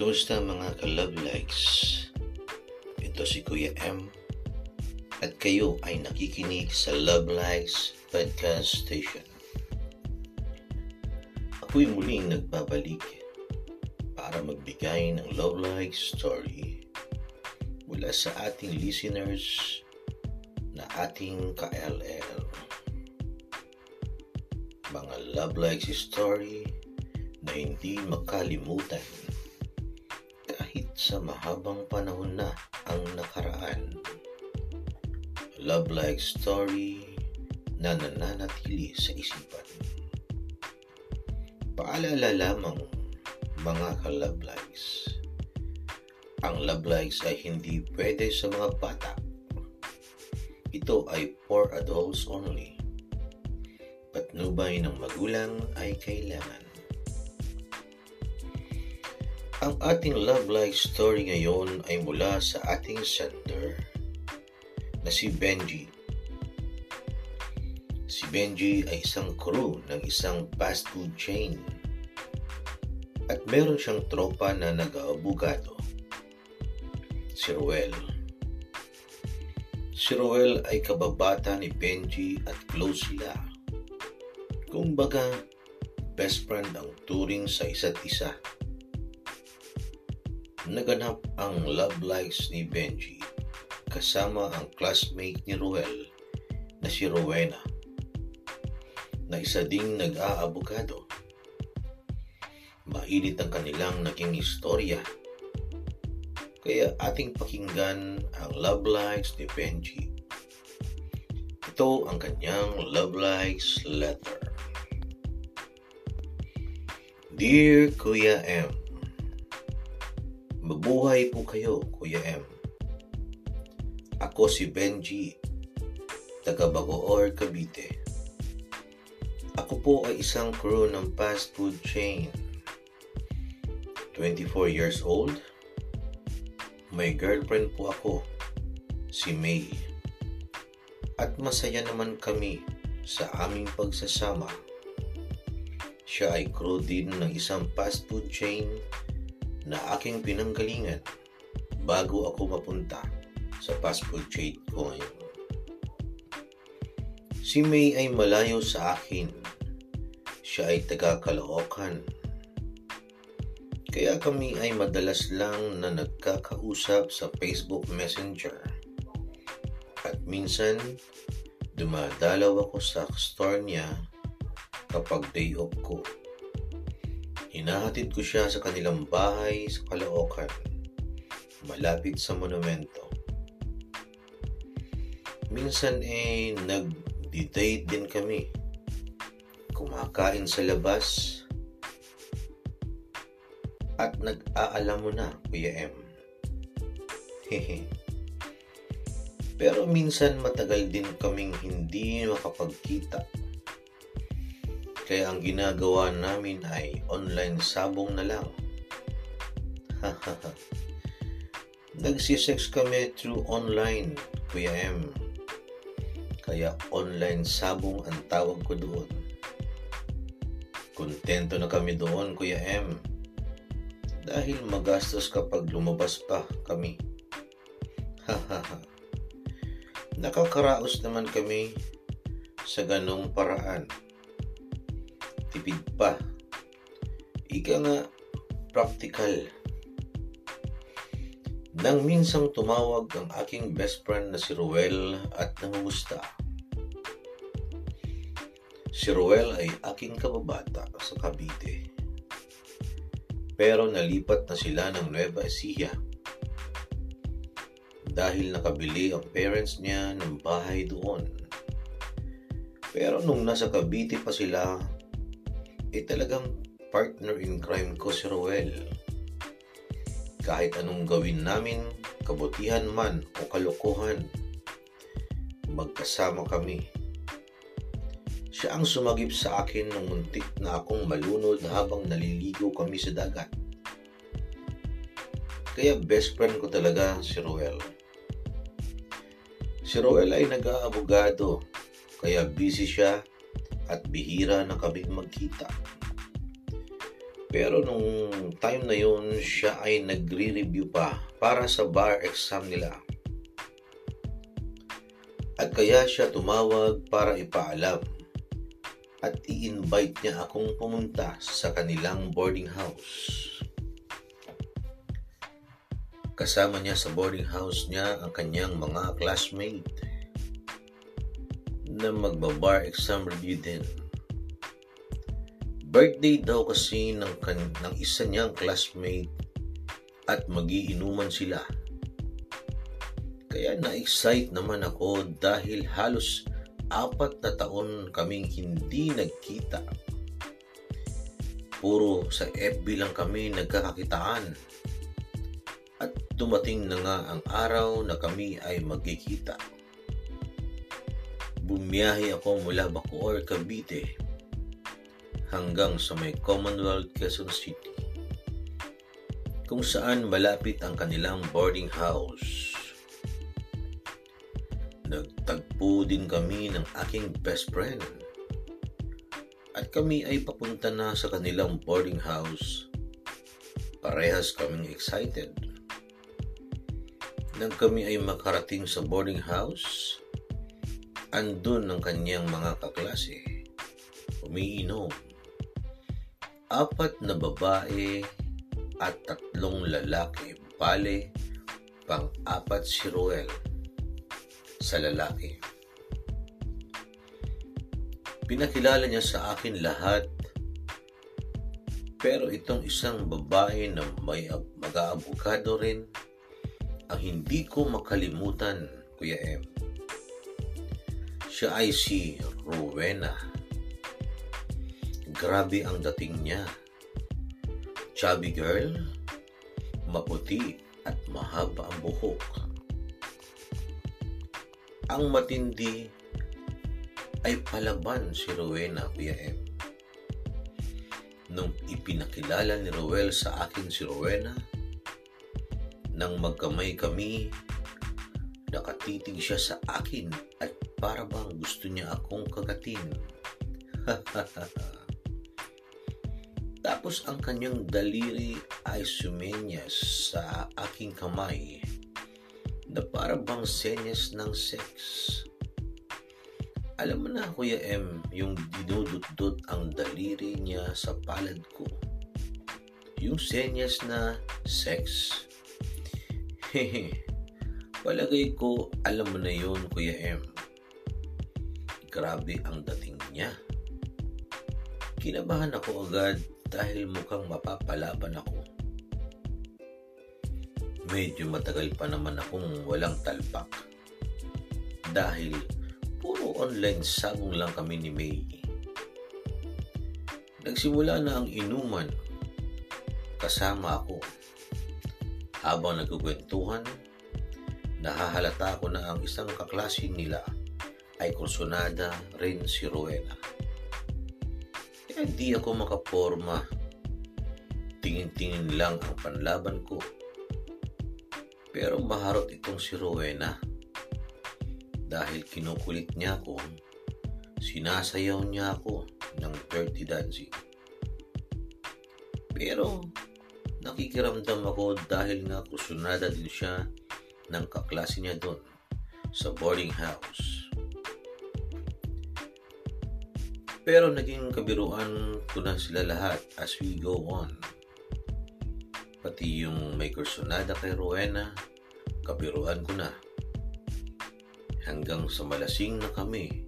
Kumusta mga ka-love likes? Ito si Kuya M at kayo ay nakikinig sa Love Likes Podcast Station. Ako'y muling nagbabalik para magbigay ng Love Likes story mula sa ating listeners na ating ka-LL. Mga Love Likes story na hindi makalimutan kahit sa mahabang panahon na ang nakaraan. Love like story na nananatili sa isipan. Paalala lamang mga ka-love likes. Ang love likes ay hindi pwede sa mga bata. Ito ay for adults only. Patnubay ng magulang ay kailangan. Ang ating love life story ngayon ay mula sa ating sender na si Benji. Si Benji ay isang crew ng isang fast food chain at meron siyang tropa na nag-aabugado. Si Ruel. Si Ruel ay kababata ni Benji at close sila. Kung baga, best friend ang turing sa isa't isa naganap ang love lives ni Benji kasama ang classmate ni Ruel na si Rowena na isa ding nag-aabogado. Mainit ang kanilang naging istorya kaya ating pakinggan ang love lives ni Benji. Ito ang kanyang love lives letter. Dear Kuya M, Mabuhay po kayo, Kuya M. Ako si Benji, taga Bagoor, Cavite. Ako po ay isang crew ng fast food chain. 24 years old. May girlfriend po ako, si May. At masaya naman kami sa aming pagsasama. Siya ay crew din ng isang fast food chain na aking pinanggalingan bago ako mapunta sa fast food chain ko ngayon. Si May ay malayo sa akin. Siya ay taga Caloocan. Kaya kami ay madalas lang na nagkakausap sa Facebook Messenger. At minsan, dumadalaw ako sa store niya kapag day off ko. Hinahatid ko siya sa kanilang bahay sa Caloocan, malapit sa monumento. Minsan eh, nag-date din kami. Kumakain sa labas. At nag-aalam mo na, Kuya M. Hehe. Pero minsan matagal din kaming hindi makapagkita kaya ang ginagawa namin ay online sabong na lang. Nagsisex kami through online, Kuya M. Kaya online sabong ang tawag ko doon. Kontento na kami doon, Kuya M. Dahil magastos kapag lumabas pa kami. Nakakaraos naman kami sa ganong paraan tipid pa. Ika nga, practical. Nang minsang tumawag ang aking best friend na si Ruel at nangumusta. Si Ruel ay aking kababata sa Cavite. Pero nalipat na sila ng Nueva Ecija dahil nakabili ang parents niya ng bahay doon. Pero nung nasa Cavite pa sila, eh talagang partner in crime ko si Roel. Kahit anong gawin namin, kabutihan man o kalokohan, magkasama kami. Siya ang sumagip sa akin nung muntik na akong malunod habang naliligo kami sa dagat. Kaya best friend ko talaga si Roel. Si Roel ay nag-aabogado, kaya busy siya at bihira na kaming magkita. Pero nung time na yun, siya ay nagre-review pa para sa bar exam nila. At kaya siya tumawag para ipaalam at i-invite niya akong pumunta sa kanilang boarding house. Kasama niya sa boarding house niya ang kanyang mga classmate na magbabar exam review din. Birthday daw kasi ng, kan- ng isa niyang classmate at magiinuman sila. Kaya na-excite naman ako dahil halos apat na taon kaming hindi nagkita. Puro sa FB lang kami nagkakakitaan. At dumating na nga ang araw na kami ay magkikita. Bumiyahe ako mula Bacoor, Cavite hanggang sa may Commonwealth Quezon City kung saan malapit ang kanilang boarding house. Nagtagpo din kami ng aking best friend at kami ay papunta na sa kanilang boarding house. Parehas kaming excited. Nang kami ay makarating sa boarding house, andun ang kanyang mga kaklase. Umiinom apat na babae at tatlong lalaki. Bale, pang-apat si Ruel sa lalaki. Pinakilala niya sa akin lahat pero itong isang babae na may mag-aabogado rin ang hindi ko makalimutan, Kuya M. Siya ay si Rowena Grabe ang dating niya. Chubby girl, maputi at mahaba ang buhok. Ang matindi ay palaban si Rowena, Kuya M. Nung ipinakilala ni Rowel sa akin si Rowena, nang magkamay kami, nakatitig siya sa akin para bang gusto niya akong kagatin. Tapos ang kanyang daliri ay sumenyas sa aking kamay na para bang senyas ng sex. Alam mo na, Kuya M, yung dinudot-dot ang daliri niya sa palad ko. Yung senyas na sex. Hehe. Palagay ko, alam mo na yun, Kuya M. Grabe ang dating niya. Kinabahan ako agad dahil mukhang mapapalaban ako. Medyo matagal pa naman akong walang talpak dahil puro online sabong lang kami ni May. Nagsimula na ang inuman kasama ako. Habang nagkukwentuhan, nahahalata ko na ang isang kaklase nila ay kursunada rin si Rowena. Hindi ako makaporma. Tingin-tingin lang ang panlaban ko. Pero maharot itong si Rowena. Dahil kinukulit niya ako, sinasayaw niya ako ng dirty dancing. Pero nakikiramdam ako dahil nga kusunada din siya ng kaklase niya doon sa boarding house. Pero naging kabiruan ko na sila lahat as we go on. Pati yung may kursonada kay Rowena, kabiruan ko na. Hanggang sa malasing na kami,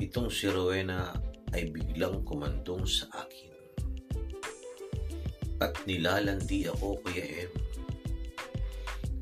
itong si Rowena ay biglang kumandong sa akin. At nilalandi ako, Kuya M.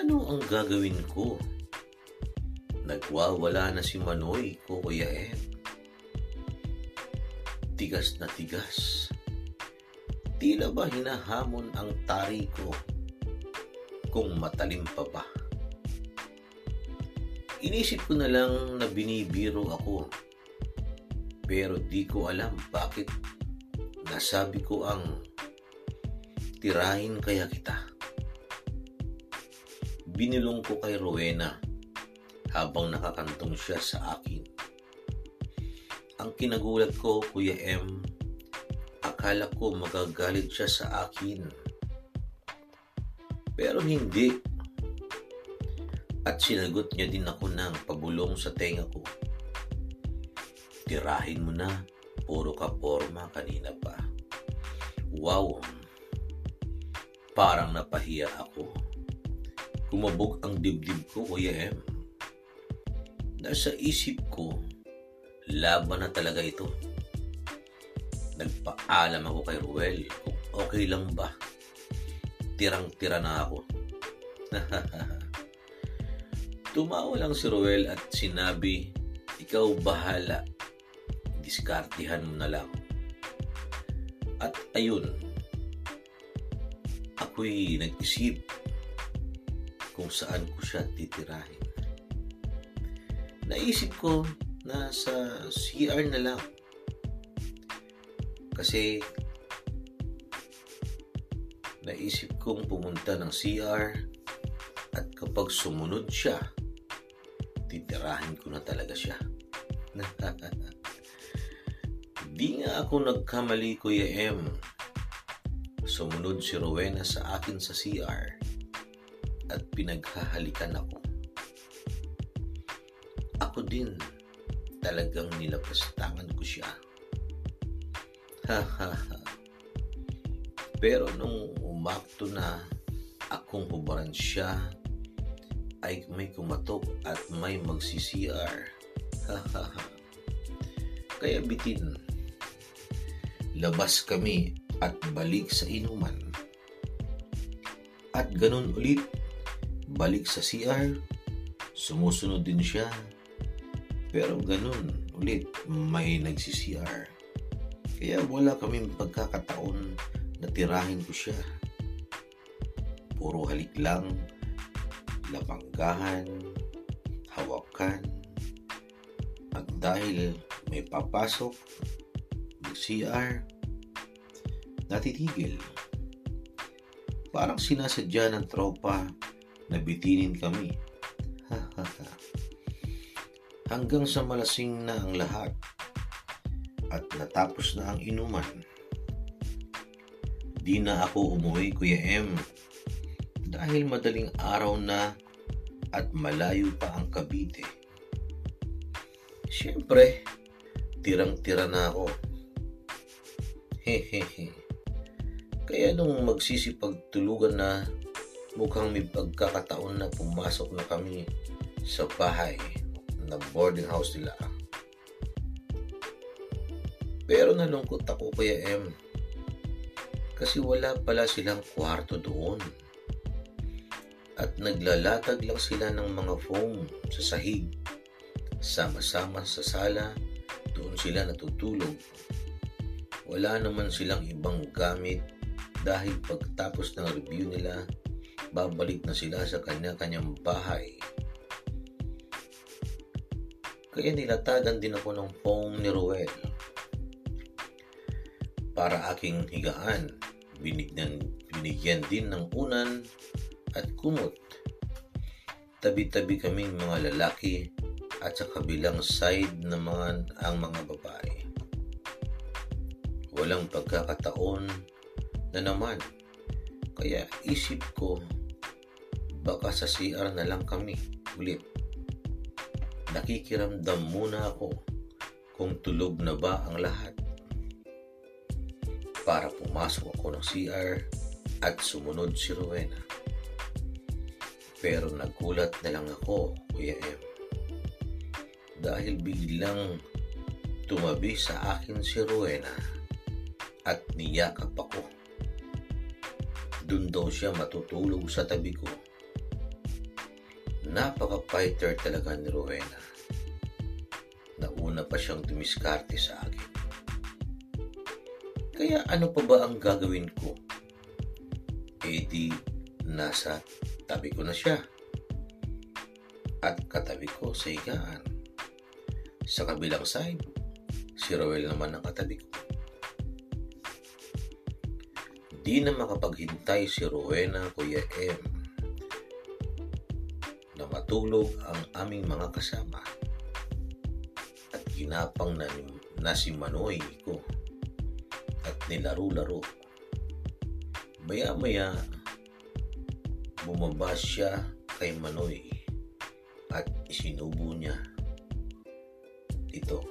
Ano ang gagawin ko? Nagwawala na si Manoy ko, Kuya M tigas na tigas. Tila ba hinahamon ang tari ko kung matalim pa ba? Inisip ko na lang na binibiro ako pero di ko alam bakit nasabi ko ang tirahin kaya kita. Binilong ko kay Rowena habang nakakantong siya sa akin ang kinagulat ko, Kuya M, akala ko magagalit siya sa akin. Pero hindi. At sinagot niya din ako ng pabulong sa tenga ko. Tirahin mo na, puro ka forma kanina pa. Wow! Parang napahiya ako. Kumabog ang dibdib ko, Kuya M. Nasa isip ko, laban na talaga ito. Nagpaalam ako kay Ruel kung okay lang ba. Tirang-tira na ako. Tumawa lang si Ruel at sinabi, ikaw bahala. Diskartihan mo na lang. At ayun, ako'y nag-isip kung saan ko siya titirahin. Naisip ko na sa CR na lang. Kasi naisip kong pumunta ng CR at kapag sumunod siya, titirahin ko na talaga siya. Di nga ako nagkamali, Kuya M. Sumunod si Rowena sa akin sa CR at pinaghahalikan ako. Ako din, talagang nilapastangan ko siya. Ha ha ha. Pero nung umakto na akong hubaran siya, ay may kumatok at may magsi-CR. Kaya bitin, labas kami at balik sa inuman. At ganun ulit, balik sa CR, sumusunod din siya. Pero ganun ulit, may nagsi-CR. Kaya wala kaming pagkakataon na tirahin ko siya. Puro halik lang, labanggahan, hawakan. At dahil may papasok, CR, natitigil. Parang sinasadya ng tropa na bitinin kami. Hanggang sa malasing na ang lahat at natapos na ang inuman. Di na ako umuwi, Kuya M. Dahil madaling araw na at malayo pa ang Cavite. Siyempre, tirang-tira na ako. Hehehe. Kaya nung magsisipagtulugan na mukhang may pagkakataon na pumasok na kami sa bahay na boarding house nila. Pero nalungkot ako Kuya M. Kasi wala pala silang kwarto doon. At naglalatag lang sila ng mga foam sa sahig. Sama-sama sa sala, doon sila natutulog wala naman silang ibang gamit dahil pagtapos ng review nila, babalik na sila sa kanya-kanyang bahay. Kaya nilatagan din ako ng foam ni Ruel. Para aking higaan, binigyan, binigyan din ng unan at kumot. Tabi-tabi kaming mga lalaki at sa kabilang side naman ang mga babae. Walang pagkakataon na naman. Kaya isip ko, baka sa CR na lang kami ulit. Nakikiramdam muna ako kung tulog na ba ang lahat. Para pumasok ako ng CR at sumunod si Rowena. Pero nagulat na lang ako, Kuya M. Dahil biglang tumabi sa akin si Rowena at niyakap ako. Doon daw siya matutulog sa tabi ko. Napaka-fighter talaga ni Rowena. Nauna pa siyang tumiskarte sa akin. Kaya ano pa ba ang gagawin ko? E di, nasa tabi ko na siya. At katabi ko sa higaan. Sa kabilang side, si Rowel naman ang katabi ko. Di na makapaghintay si Rowena Kuya M na matulog ang aming mga kasama at ginapang na, na si Manoy ko at nilaro-laro. Maya-maya, bumaba siya kay Manoy at isinubo niya. Ito.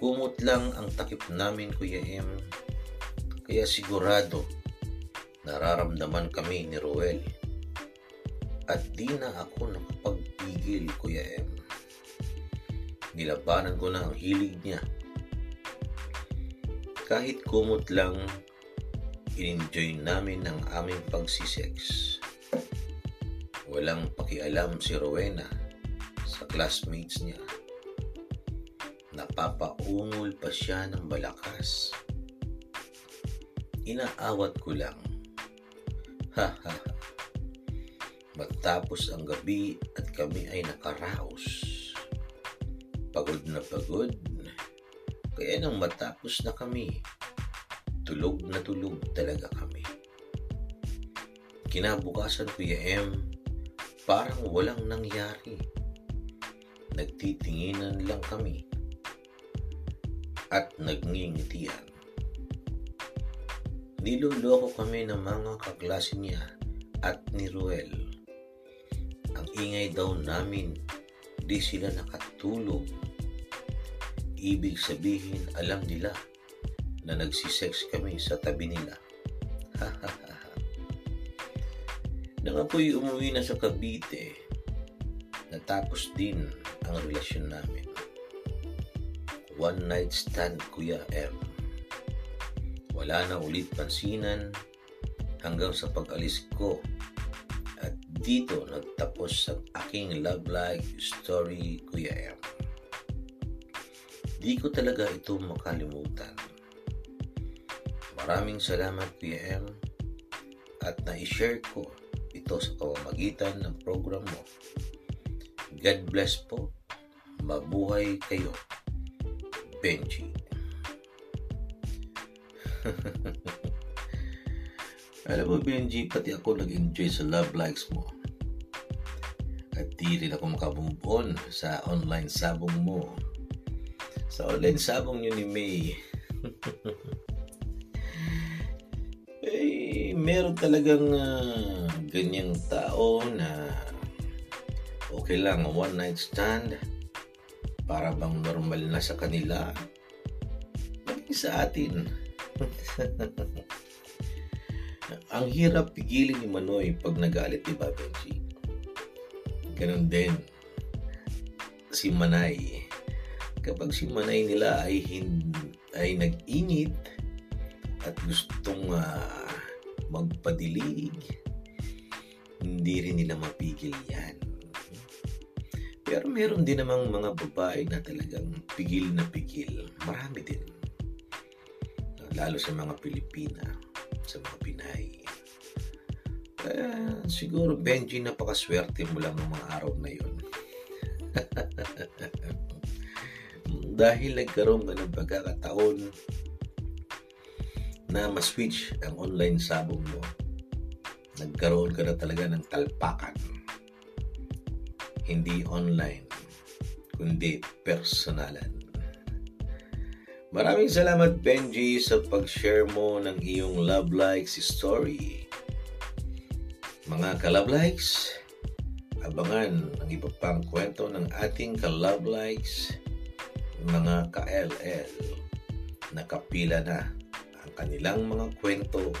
Kumot lang ang takip namin, Kuya M. Kaya sigurado, nararamdaman kami ni Roel. At di na ako nakapagpigil, Kuya M. Nilabanan ko na ang hilig niya. Kahit kumot lang, in-enjoy namin ang aming pagsisex. Walang pakialam si Rowena sa classmates niya. Napapaungol pa siya ng balakas. Inaawat ko lang. Ha ha ha. Matapos ang gabi at kami ay nakaraos. Pagod na pagod. Kaya nang matapos na kami, tulog na tulog talaga kami. Kinabukasan Kuya M, parang walang nangyari. Nagtitinginan lang kami at nagngingitian. Niloloko kami ng mga kaklase niya at ni Ruel. Ingay daw namin, di sila nakatulog. Ibig sabihin, alam nila na nagsisex kami sa tabi nila. Ha ha ha. Nang ako'y umuwi na sa Cavite, natapos din ang relasyon namin. One night stand, Kuya M. Wala na ulit pansinan hanggang sa pag-alis ko dito nagtapos ang aking love life story, Kuya M. Di ko talaga ito makalimutan. Maraming salamat, Kuya M, at na-share ko ito sa pamamagitan ng program mo. God bless po. Mabuhay kayo. Benji. Alam mo, Benji, pati ako nag-enjoy sa love likes mo. At di rin ako makabumbon sa online sabong mo. Sa online sabong nyo ni May. eh, meron talagang uh, ganyang tao na okay lang one night stand para bang normal na sa kanila maging sa atin ang hirap pigilin ni Manoy pag nagalit di ba ganun din si Manay kapag si Manay nila ay hin ay nag-init at gustong uh, magpadilig hindi rin nila mapigil yan. Pero meron din namang mga babae na talagang pigil na pigil. Marami din. Lalo sa mga Pilipina, sa mga Pinay. Eh, siguro, Benji, napakaswerte mo lang ng mga araw na yun. Dahil nagkaroon ka ng pagkakataon na ma-switch ang online sabong mo nagkaroon ka na talaga ng talpakan. Hindi online, kundi personalan. Maraming salamat Benji sa pag-share mo ng iyong love likes story. Mga ka-love likes, abangan ang iba pang kwento ng ating ka-love likes, mga ka-LL. Nakapila na ang kanilang mga kwento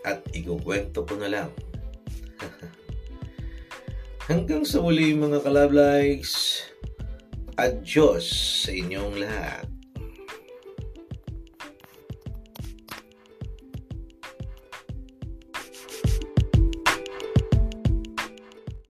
at ikukwento ko na lang. Hanggang sa muli mga kalablikes, adios sa inyong lahat.